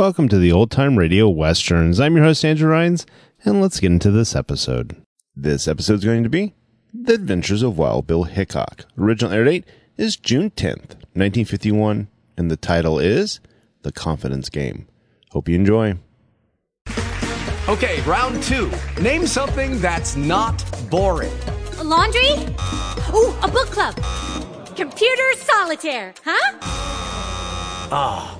Welcome to the Old Time Radio Westerns. I'm your host, Andrew Rhynes, and let's get into this episode. This episode is going to be The Adventures of Wild Bill Hickok. Original air date is June 10th, 1951, and the title is The Confidence Game. Hope you enjoy. Okay, round two. Name something that's not boring. A laundry? Ooh, a book club. Computer solitaire, huh? Ah, oh,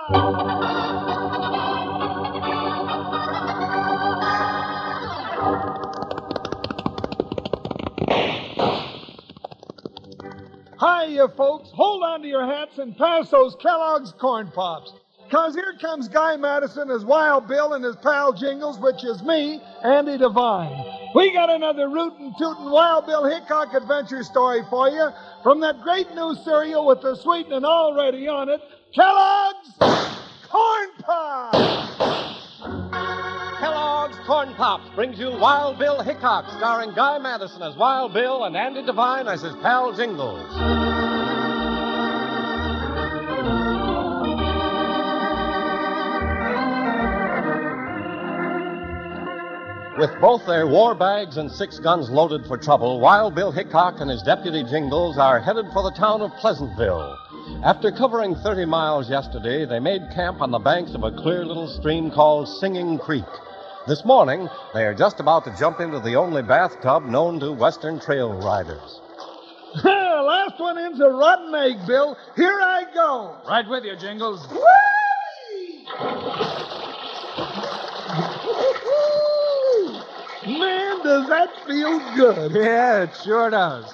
Hickok! Hi, you folks. Hold on to your hats and pass those Kellogg's Corn Pops. Cause here comes Guy Madison as Wild Bill and his pal Jingles, which is me, Andy Devine. We got another rootin' tootin' Wild Bill Hickok adventure story for you from that great new cereal with the sweetening already on it, Kellogg's Corn Pops! Kellogg's Corn Pops brings you Wild Bill Hickok, starring Guy Madison as Wild Bill and Andy Devine as his pal Jingles. With both their war bags and six guns loaded for trouble, Wild Bill Hickok and his deputy Jingles are headed for the town of Pleasantville. After covering 30 miles yesterday, they made camp on the banks of a clear little stream called Singing Creek. This morning, they are just about to jump into the only bathtub known to Western trail riders. Last one in's a rotten egg, Bill. Here I go. Right with you, Jingles. Man, does that feel good. Yeah, it sure does.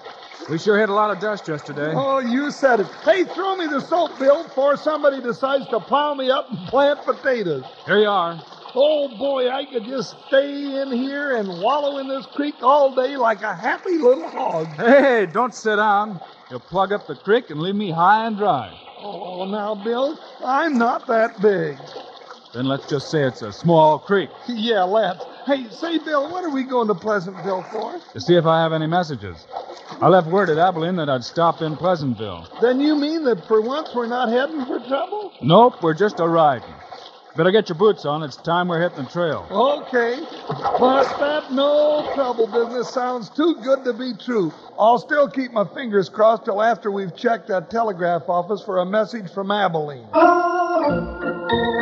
We sure hit a lot of dust yesterday. Oh, you said it. Hey, throw me the soap, Bill, before somebody decides to plow me up and plant potatoes. Here you are. Oh, boy, I could just stay in here and wallow in this creek all day like a happy little hog. Hey, don't sit down. You'll plug up the creek and leave me high and dry. Oh, now, Bill, I'm not that big. Then let's just say it's a small creek. Yeah, let's. Hey, say, Bill, what are we going to Pleasantville for? To see if I have any messages. I left word at Abilene that I'd stop in Pleasantville. Then you mean that for once we're not heading for trouble? Nope, we're just a riding. Better get your boots on. It's time we're hitting the trail. Okay. But that no trouble business sounds too good to be true. I'll still keep my fingers crossed till after we've checked that telegraph office for a message from Abilene. Ah!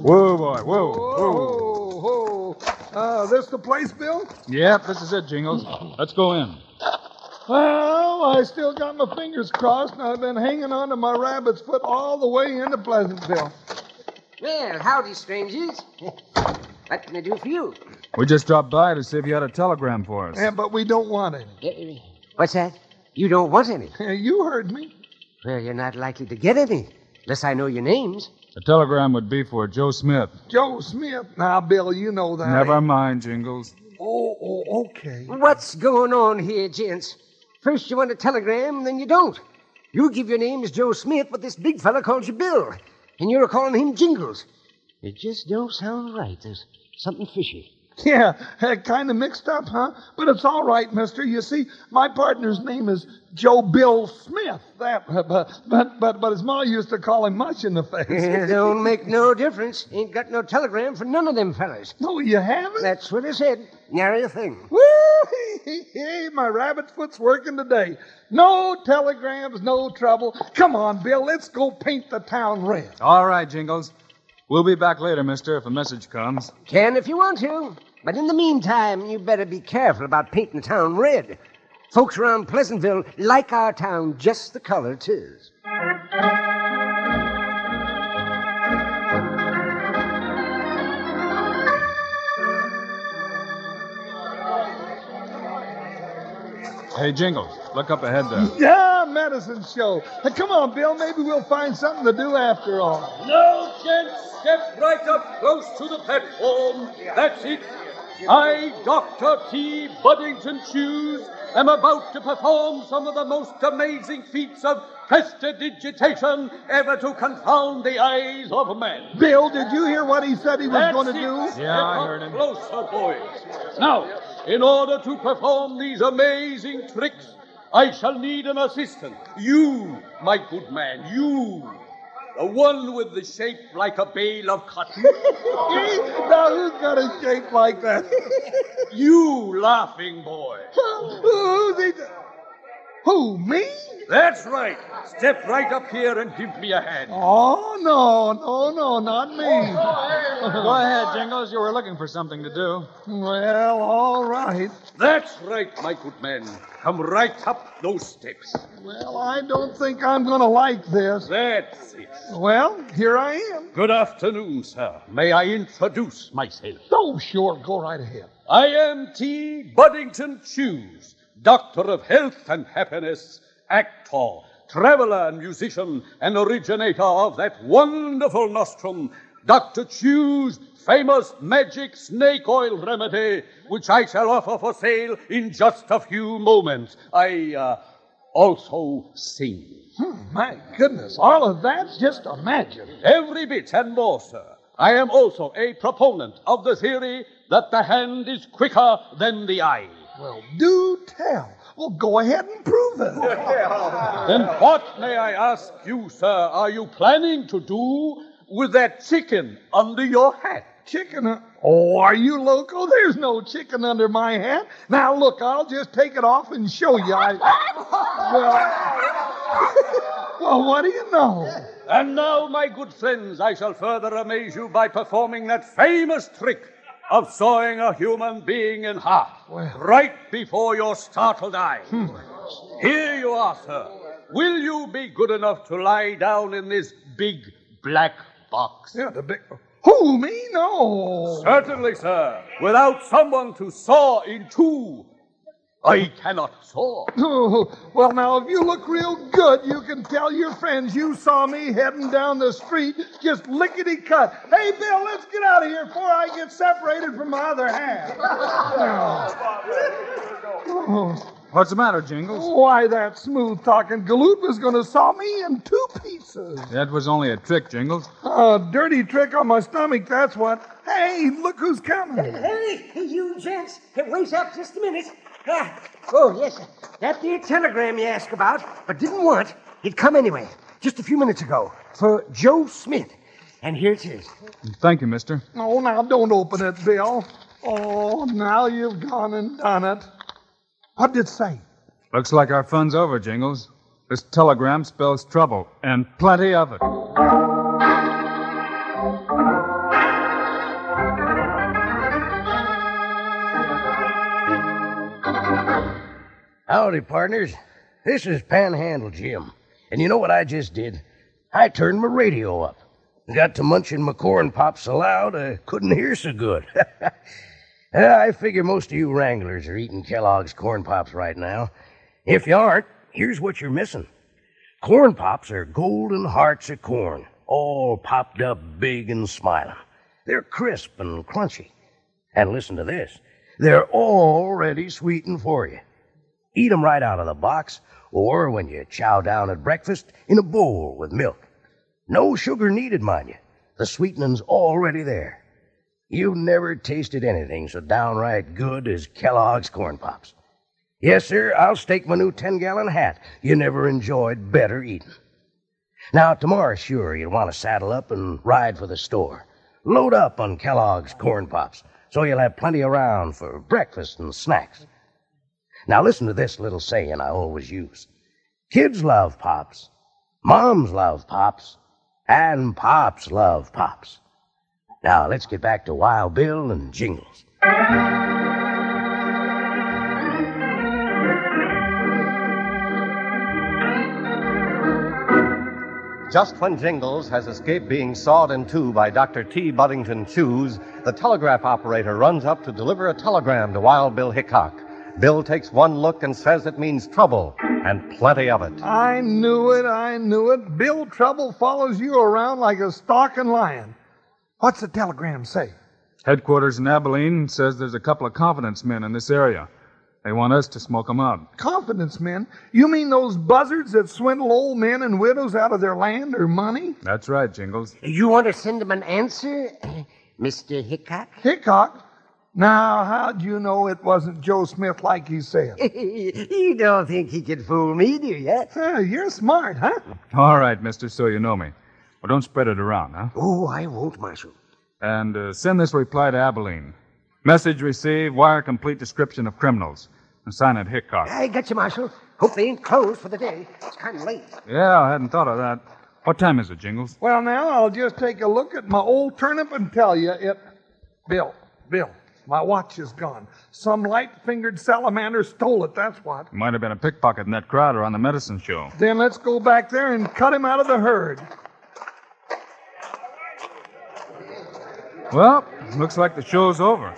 Whoa, boy, whoa, whoa. Whoa, whoa. Uh, this the place, Bill? Yep, this is it, Jingles. Let's go in. Well, I still got my fingers crossed, and I've been hanging on to my rabbit's foot all the way into Pleasantville. Well, howdy, strangers. what can I do for you? We just dropped by to see if you had a telegram for us. Yeah, but we don't want any. What's that? You don't want any? you heard me. Well, you're not likely to get any, unless I know your names. The telegram would be for Joe Smith. Joe Smith. Now, Bill, you know that. Never mind, Jingles. Oh, oh, okay. What's going on here, gents? First you want a telegram, then you don't. You give your name as Joe Smith, but this big fella calls you Bill, and you're calling him Jingles. It just don't sound right. There's something fishy. Yeah, kind of mixed up, huh? But it's all right, mister. You see, my partner's name is Joe Bill Smith. That, but, but, but, but his ma used to call him much in the face. It don't make no difference. Ain't got no telegram for none of them fellas. No, you haven't? That's what I said. Nary a thing. Woo! My rabbit foot's working today. No telegrams, no trouble. Come on, Bill, let's go paint the town red. All right, Jingles. We'll be back later, mister, if a message comes. Can if you want to. But in the meantime, you better be careful about painting the town red. Folks around Pleasantville like our town just the color it is. Hey, Jingles, look up ahead there. Yeah, medicine show. Hey, come on, Bill. Maybe we'll find something to do after all. No, gents, step right up close to the platform. That's it. I, Dr. T. Buddington Chews, am about to perform some of the most amazing feats of prestidigitation ever to confound the eyes of man. Bill, did you hear what he said he was That's going to it. do? Yeah, Step up Closer, boys. Now, in order to perform these amazing tricks, I shall need an assistant. You, my good man, you. The one with the shape like a bale of cotton. now, who's got a shape like that? you laughing boy. Who's he? Who, me? That's right. Step right up here and give me a hand. Oh, no, no, no, not me. Oh, go ahead, Jingles. You were looking for something to do. Well, all right. That's right, my good man. Come right up those steps. Well, I don't think I'm going to like this. That's it. Well, here I am. Good afternoon, sir. May I introduce myself? Oh, sure. Go right ahead. I am T. Buddington Chews, Doctor of Health and Happiness, actor, traveler and musician, and originator of that wonderful nostrum, Dr. Chew's famous magic snake oil remedy, which I shall offer for sale in just a few moments. I uh, also sing. Hmm, my goodness, all of that's just imagine. Every bit and more, sir. I am also a proponent of the theory that the hand is quicker than the eye. Well, do tell. Well, go ahead and prove it. Then what, may I ask you, sir, are you planning to do with that chicken under your hat? Chicken? uh, Oh, are you loco? There's no chicken under my hat. Now, look, I'll just take it off and show you. I, well, well, what do you know? And now, my good friends, I shall further amaze you by performing that famous trick of sawing a human being in half, right before your startled eyes. Hmm. Here you are, sir. Will you be good enough to lie down in this big black box? Yeah, the big. Who, me? No. Certainly, sir. Without someone to saw in two, I cannot saw. Oh, well, now, if you look real good, you can tell your friends you saw me heading down the street just lickety cut. Hey, Bill, let's get out of here before I get separated from my other half. Oh. What's the matter, Jingles? Why, that smooth talking galoot was going to saw me in two pieces. That was only a trick, Jingles. A dirty trick on my stomach, that's what. Hey, look who's coming. Hey, hey you gents, hey, wait up just a minute. Ah, oh, yes, sir. that there telegram you asked about, but didn't want, it come anyway, just a few minutes ago, for Joe Smith. And here it is. Thank you, mister. Oh, now don't open it, Bill. Oh, now you've gone and done it. What did it say? Looks like our fun's over, Jingles. This telegram spells trouble, and plenty of it. Howdy, partners. This is Panhandle Jim. And you know what I just did? I turned my radio up. Got to munching my corn pops so loud I couldn't hear so good. Uh, I figure most of you wranglers are eating Kellogg's corn pops right now. If you aren't, here's what you're missing. Corn pops are golden hearts of corn, all popped up big and smiling. They're crisp and crunchy. And listen to this they're already sweetened for you. Eat 'em right out of the box, or when you chow down at breakfast, in a bowl with milk. No sugar needed, mind you. The sweetening's already there. You've never tasted anything so downright good as Kellogg's Corn Pops. Yes, sir, I'll stake my new 10 gallon hat. You never enjoyed better eating. Now, tomorrow, sure, you'll want to saddle up and ride for the store. Load up on Kellogg's Corn Pops so you'll have plenty around for breakfast and snacks. Now, listen to this little saying I always use Kids love Pops, Moms love Pops, and Pops love Pops. Now, let's get back to Wild Bill and Jingles. Just when Jingles has escaped being sawed in two by Dr. T. Buddington Chews, the telegraph operator runs up to deliver a telegram to Wild Bill Hickok. Bill takes one look and says it means trouble, and plenty of it. I knew it, I knew it. Bill Trouble follows you around like a stalking lion. What's the telegram say? Headquarters in Abilene says there's a couple of confidence men in this area. They want us to smoke 'em out. Confidence men? You mean those buzzards that swindle old men and widows out of their land or money? That's right, Jingles. You want to send him an answer, Mr. Hickok? Hickok? Now, how'd you know it wasn't Joe Smith like he said? you don't think he could fool me, do you? Uh, you're smart, huh? All right, mister, so you know me. Well, don't spread it around, huh? Oh, I won't, Marshal. And uh, send this reply to Abilene. Message received, wire complete description of criminals. And sign it Hickok. I got you, Marshal. Hope they ain't closed for the day. It's kind of late. Yeah, I hadn't thought of that. What time is it, Jingles? Well, now I'll just take a look at my old turnip and tell you it. Bill, Bill, my watch is gone. Some light fingered salamander stole it, that's what. Might have been a pickpocket in that crowd or on the medicine show. Then let's go back there and cut him out of the herd. Well, looks like the show's over.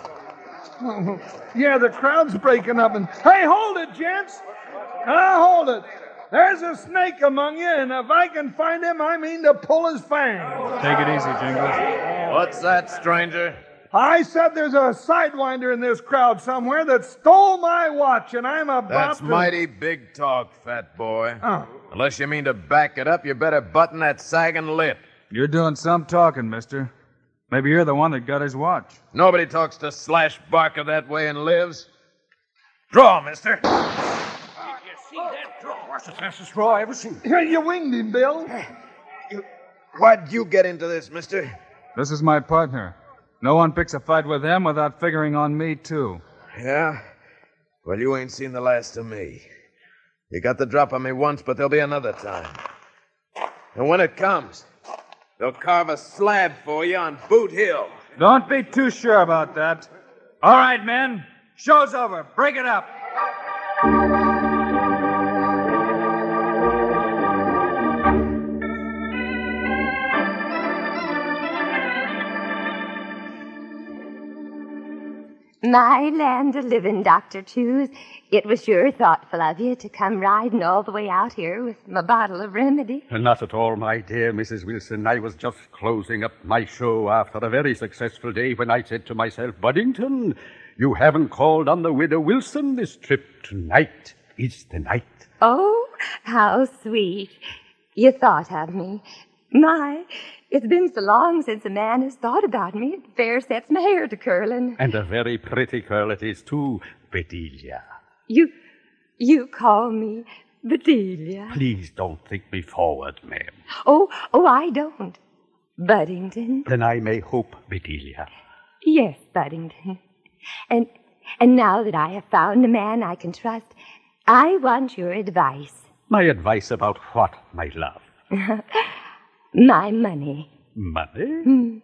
yeah, the crowd's breaking up and. Hey, hold it, gents! Now, hold it! There's a snake among you, and if I can find him, I mean to pull his fangs. Take it easy, Jingles. What's that, stranger? I said there's a sidewinder in this crowd somewhere that stole my watch, and I'm about to. That's to. mighty big talk, fat boy. Oh. Unless you mean to back it up, you better button that sagging lip. You're doing some talking, mister. Maybe you're the one that got his watch. Nobody talks to Slash Barker that way and lives. Draw, mister. You seen that draw? That's the fastest straw I ever seen. you winged him, Bill. Why'd you get into this, mister? This is my partner. No one picks a fight with him without figuring on me, too. Yeah? Well, you ain't seen the last of me. You got the drop on me once, but there'll be another time. And when it comes, they'll carve a slab for you on Boot Hill. Don't be too sure about that. All right, men. Show's over. Break it up. My land of living, Dr. Chews. It was sure thoughtful of you to come riding all the way out here with my bottle of remedy. Not at all, my dear Mrs. Wilson. I was just closing up my show after a very successful day when I said to myself, Buddington, you haven't called on the widow Wilson this trip. Tonight is the night. Oh, how sweet. You thought of me. My, it's been so long since a man has thought about me. It fair sets my hair to curling. And a very pretty curl it is, too, Bedelia. You, you call me Bedelia. Please don't think me forward, ma'am. Oh, oh, I don't. Buddington. Then I may hope, Bedelia. Yes, Buddington. And, and now that I have found a man I can trust, I want your advice. My advice about what, my love? My money. Money? Hmm.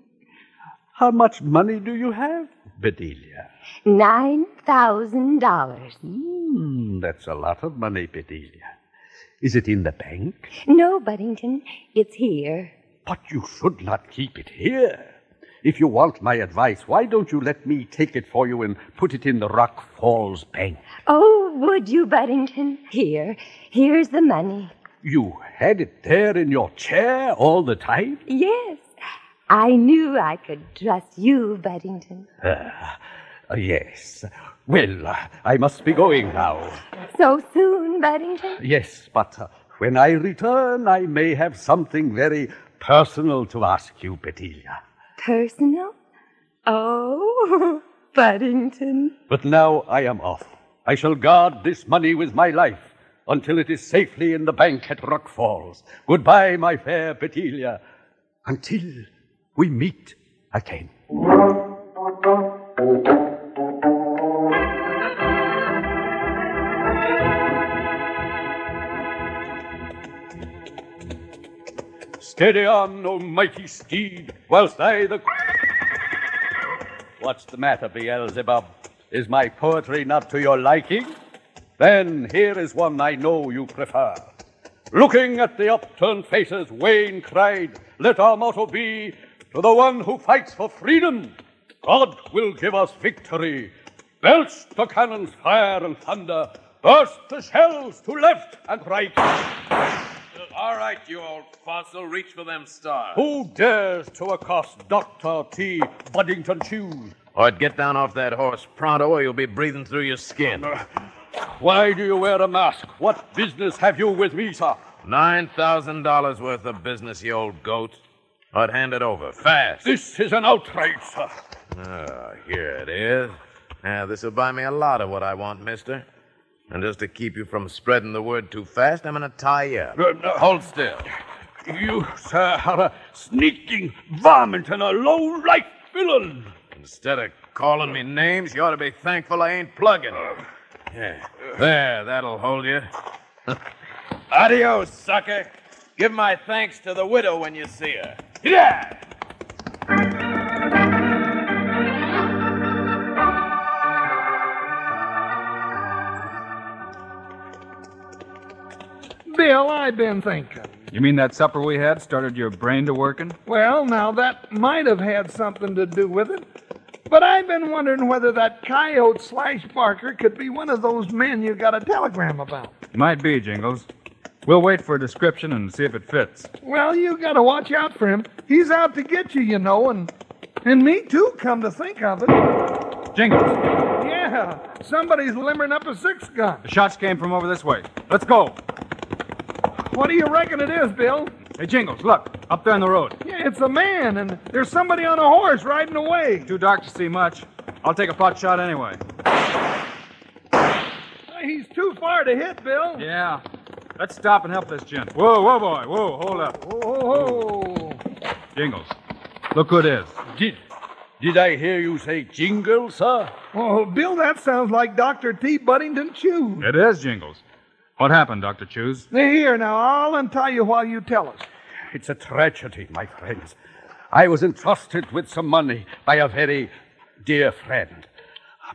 How much money do you have, Bedelia? Nine thousand dollars. Hmm, that's a lot of money, Bedelia. Is it in the bank? No, Buddington, it's here. But you should not keep it here. If you want my advice, why don't you let me take it for you and put it in the Rock Falls Bank? Oh, would you, Buddington? Here, here's the money. You had it there in your chair all the time? Yes, I knew I could trust you, Buddington. Uh, yes. Well, uh, I must be going now. So soon, Buddington? Yes, but uh, when I return, I may have something very personal to ask you, Bedelia. Personal? Oh, Buddington. But now I am off. I shall guard this money with my life until it is safely in the bank at Rock Falls. Goodbye, my fair Bedelia, until we meet again. Steady on, O mighty steed, whilst I the. What's the matter, Beelzebub? Is my poetry not to your liking? Then here is one I know you prefer. Looking at the upturned faces, Wayne cried, Let our motto be to the one who fights for freedom. God will give us victory. Belch the cannon's fire and thunder. Burst the shells to left and right. All right, you old fossil, reach for them stars. Who dares to accost Dr. T. Buddington Chews? Or get down off that horse pronto, or you'll be breathing through your skin. Uh, Why do you wear a mask? What business have you with me, sir? Nine thousand dollars worth of business, you old goat. I'd hand it over fast. This is an outrage, sir. Ah, here it is. Now, this will buy me a lot of what I want, mister. And just to keep you from spreading the word too fast, I'm going to tie you up. Uh, no. Hold still. You, sir, are a sneaking varmint and a low-life villain. Instead of calling me names, you ought to be thankful I ain't plugging. Yeah. There, that'll hold you. Adios, sucker. Give my thanks to the widow when you see her. Yeah! Bill, I've been thinking. You mean that supper we had started your brain to working? Well, now that might have had something to do with it. But I've been wondering whether that coyote slash Barker could be one of those men you got a telegram about. Might be, Jingles. We'll wait for a description and see if it fits. Well, you got to watch out for him. He's out to get you, you know, and and me too. Come to think of it. Jingles. Yeah, somebody's limbering up a six gun. The shots came from over this way. Let's go. What do you reckon it is, Bill? Hey, Jingles, look, up there on the road. Yeah, it's a man, and there's somebody on a horse riding away. Too dark to see much. I'll take a pot shot anyway. He's too far to hit, Bill. Yeah. Let's stop and help this gent. Whoa, whoa, boy. Whoa, hold up. Whoa, whoa. Jingles, look who it is. Did, did I hear you say Jingles, sir? Oh, Bill, that sounds like Dr. T. Buddington Chew. It is Jingles. What happened, Dr. Chews? Here, now, I'll untie you while you tell us. It's a tragedy, my friends. I was entrusted with some money by a very dear friend.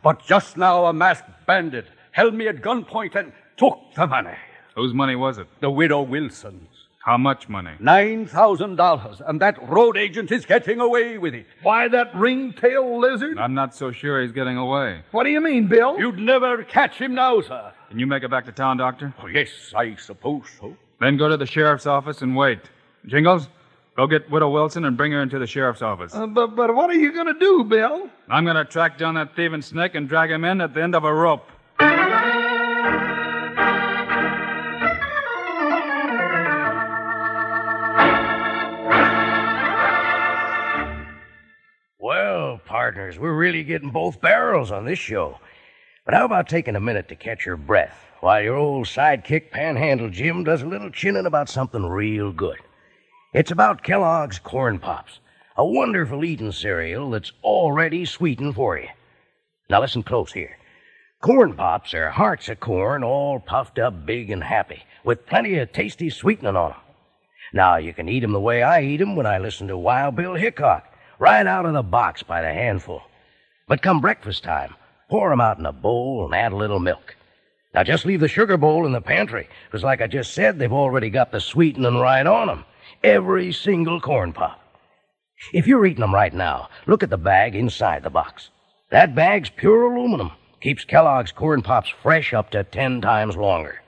But just now a masked bandit held me at gunpoint and took the money. Whose money was it? The widow Wilson's. How much money? Nine thousand dollars, and that road agent is getting away with it. Why, that ring-tailed lizard? I'm not so sure he's getting away. What do you mean, Bill? You'd never catch him now, sir. Can you make it back to town, Doctor? Oh, yes, I suppose so. Then go to the sheriff's office and wait. Jingles, go get Widow Wilson and bring her into the sheriff's office. Uh, but, but what are you going to do, Bill? I'm going to track down that thieving snake and drag him in at the end of a rope. Partners, we're really getting both barrels on this show. But how about taking a minute to catch your breath while your old sidekick Panhandle Jim does a little chinning about something real good? It's about Kellogg's Corn Pops, a wonderful eating cereal that's already sweetened for you. Now listen close here. Corn Pops are hearts of corn all puffed up big and happy, with plenty of tasty sweetening on 'em. Now you can eat 'em the way I eat 'em when I listen to Wild Bill Hickok, right out of the box by the handful. But come breakfast time, pour 'em out in a bowl and add a little milk. Now just leave the sugar bowl in the pantry, 'cause like I just said, they've already got the sweetening right on 'em. Every single corn pop. If you're eating 'em right now, look at the bag inside the box. That bag's pure aluminum. Keeps Kellogg's corn pops fresh up to ten times longer.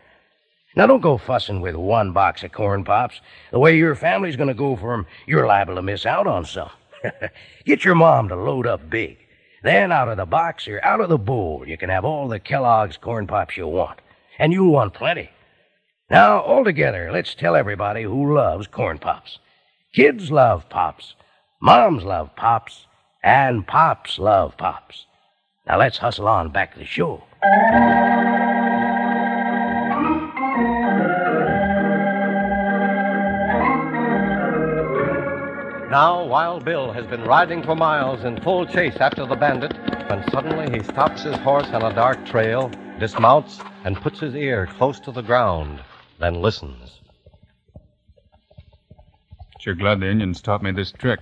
Now don't go fussing with one box of corn pops. The way your family's gonna go for 'em, you're liable to miss out on some. Get your mom to load up big. Then out of the box or out of the bowl, you can have all the Kellogg's corn pops you want. And you'll want plenty. Now, all together, let's tell everybody who loves corn pops. Kids love pops. Moms love pops. And pops love pops. Now let's hustle on back to the show. Now, Wild Bill has been riding for miles in full chase after the bandit when suddenly he stops his horse on a dark trail, dismounts, and puts his ear close to the ground, then listens. Sure glad the Indians taught me this trick.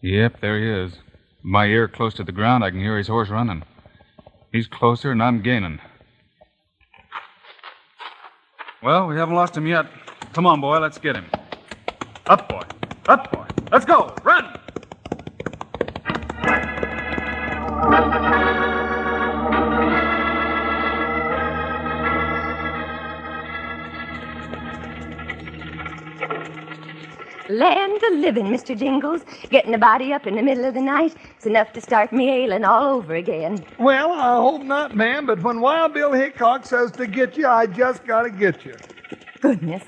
Yep, there he is. My ear close to the ground, I can hear his horse running. He's closer, and I'm gaining. Well, we haven't lost him yet. Come on, boy, let's get him. Up, boy. Up, boy. Let's go. Run! Land of living, Mr. Jingles. Getting a body up in the middle of the night is enough to start me ailing all over again. Well, I hope not, ma'am, but when Wild Bill Hickok says to get you, I just gotta get you. Goodness.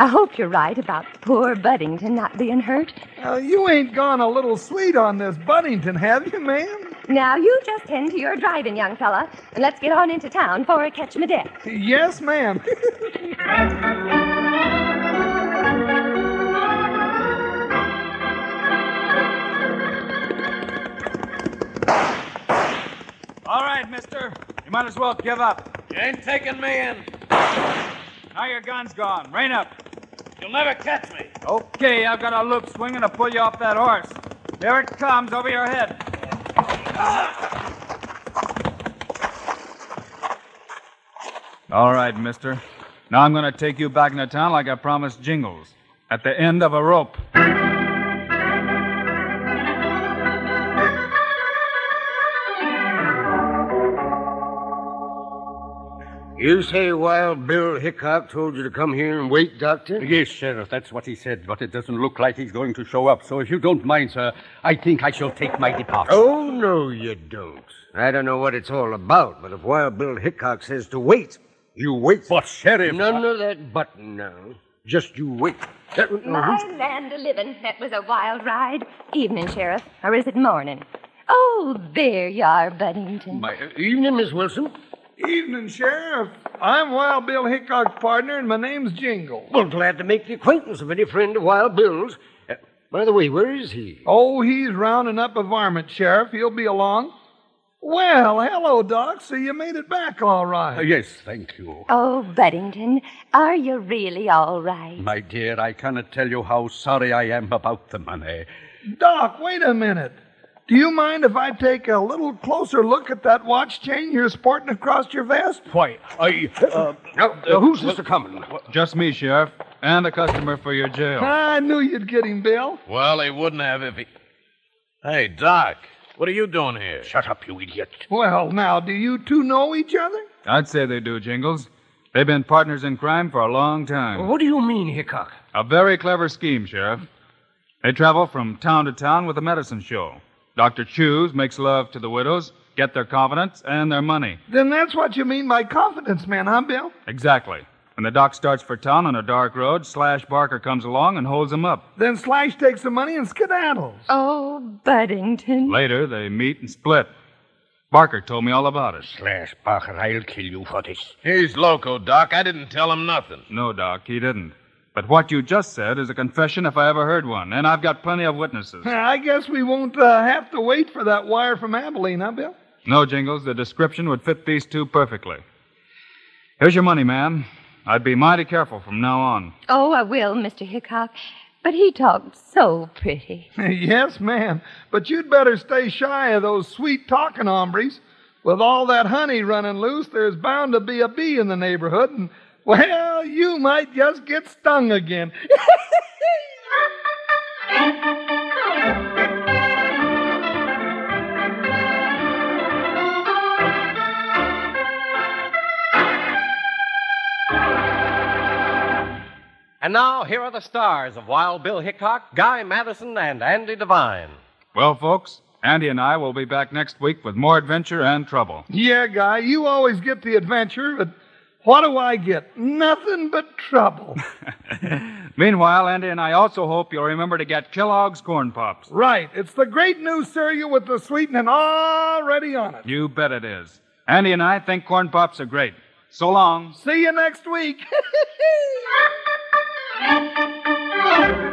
I hope you're right about poor Buddington not being hurt. Uh, you ain't gone a little sweet on this Buddington, have you, ma'am? Now, you just tend to your driving, young fella, and let's get on into town before I catch my death. Yes, ma'am. All right, mister. You might as well give up. You ain't taking me in. Now your gun's gone. Rein up. You'll never catch me. Okay, I've got a loop swinging to pull you off that horse. There it comes over your head. All right, mister. Now I'm going to take you back into town like I promised Jingles. At the end of a rope. You say Wild Bill Hickok told you to come here and wait, Doctor? Yes, Sheriff, that's what he said, but it doesn't look like he's going to show up. So if you don't mind, sir, I think I shall take my departure. Oh, no, you don't. I don't know what it's all about, but if Wild Bill Hickok says to wait, you wait. But, Sheriff. None of that button now. Just you wait. That, My land of living, that was a wild ride. Evening, Sheriff. Or is it morning? Oh, there you are, Buddington. My, evening, Miss Wilson. Evening, Sheriff. I'm Wild Bill Hickok's partner, and my name's Jingle. Well, glad to make the acquaintance of any friend of Wild Bill's. Uh, by the way, where is he? Oh, he's rounding up a varmint, Sheriff. He'll be along. Well, hello, Doc. So you made it back all right. Uh, yes, thank you. Oh, Buddington, are you really all right? My dear, I cannot tell you how sorry I am about the money. Doc, wait a minute. Do you mind if I take a little closer look at that watch chain you're sporting across your vest? Why, I. Uh, now, uh, who's this a coming? Just me, Sheriff, and a customer for your jail. I knew you'd get him, Bill. Well, he wouldn't have if he. Hey, Doc, what are you doing here? Shut up, you idiot. Well, now, do you two know each other? I'd say they do, Jingles. They've been partners in crime for a long time. What do you mean, Hickok? A very clever scheme, Sheriff. They travel from town to town with a medicine show. Dr. Chews makes love to the widows, get their confidence and their money. Then that's what you mean by confidence man, huh, Bill? Exactly. When the doc starts for town on a dark road, Slash Barker comes along and holds him up. Then Slash takes the money and skedaddles. Oh, Buddington. Later, they meet and split. Barker told me all about it. Slash Barker, I'll kill you for this. He's loco, Doc. I didn't tell him nothing. No, Doc, he didn't. But what you just said is a confession if I ever heard one, and I've got plenty of witnesses. I guess we won't uh, have to wait for that wire from Abilene, huh, Bill? No, Jingles, the description would fit these two perfectly. Here's your money, ma'am. I'd be mighty careful from now on. Oh, I will, Mr. Hickok. But he talked so pretty. yes, ma'am. But you'd better stay shy of those sweet talking hombres. With all that honey running loose, there's bound to be a bee in the neighborhood, and, well, you might just get stung again. And now, here are the stars of Wild Bill Hickok, Guy Madison, and Andy Devine. Well, folks, Andy and I will be back next week with more adventure and trouble. yeah, Guy, you always get the adventure, but what do I get? Nothing but trouble. Meanwhile, Andy and I also hope you'll remember to get Kellogg's Corn Pops. right. It's the great new cereal with the sweetening already on it. You bet it is. Andy and I think Corn Pops are great. So long. See you next week.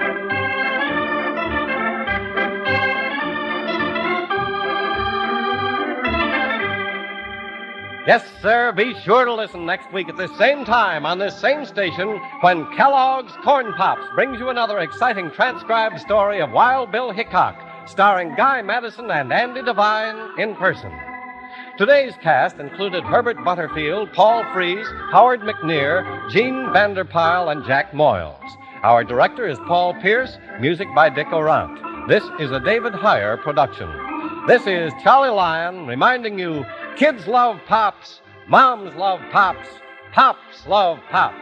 Yes, sir, be sure to listen next week at this same time on this same station when Kellogg's Corn Pops brings you another exciting transcribed story of Wild Bill Hickok, starring Guy Madison and Andy Devine in person. Today's cast included Herbert Butterfield, Paul Frees, Howard McNear, Jean Vander Pyl, and Jack Moyles. Our director is Paul Pierce, music by Dick Aurandt. This is a David Heyer production. This is Charlie Lyon reminding you kids love pops, moms love pops, pops love pops.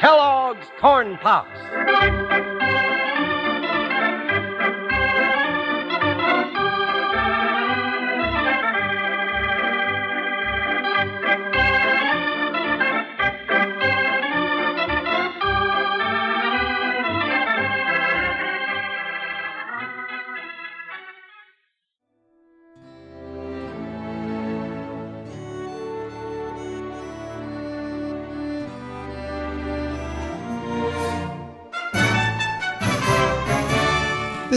Kellogg's Corn Pops.